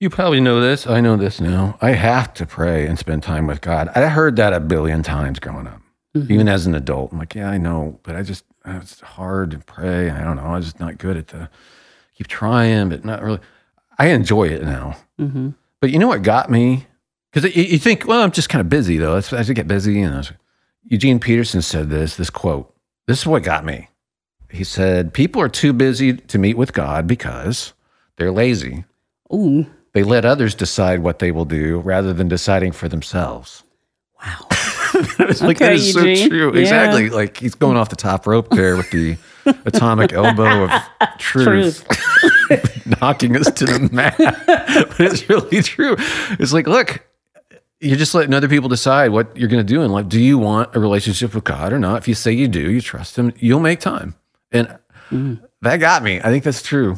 You probably know this. I know this now. I have to pray and spend time with God. I heard that a billion times growing up, Mhm. even as an adult. I'm like, yeah, I know, but I just, it's hard to pray. I don't know. I'm just not good at the, keep trying, but not really. I enjoy it now. hmm But you know what got me? Because you, you think, well, I'm just kind of busy though. I get busy, and was, Eugene Peterson said this. This quote. This is what got me. He said, "People are too busy to meet with God because they're lazy. Ooh, They let others decide what they will do rather than deciding for themselves." wow. it's like that Okay, is so true. Yeah. Exactly. Like he's going off the top rope there with the atomic elbow of truth, knocking us to the mat. but it's really true. It's like, look, you're just letting other people decide what you're going to do in life. Do you want a relationship with God or not? If you say you do, you trust Him, you'll make time. And Mhm. that got me. I think that's true.